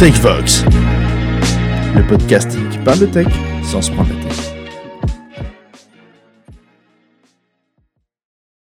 TechVox, le podcast qui parle de tech sans se prendre la.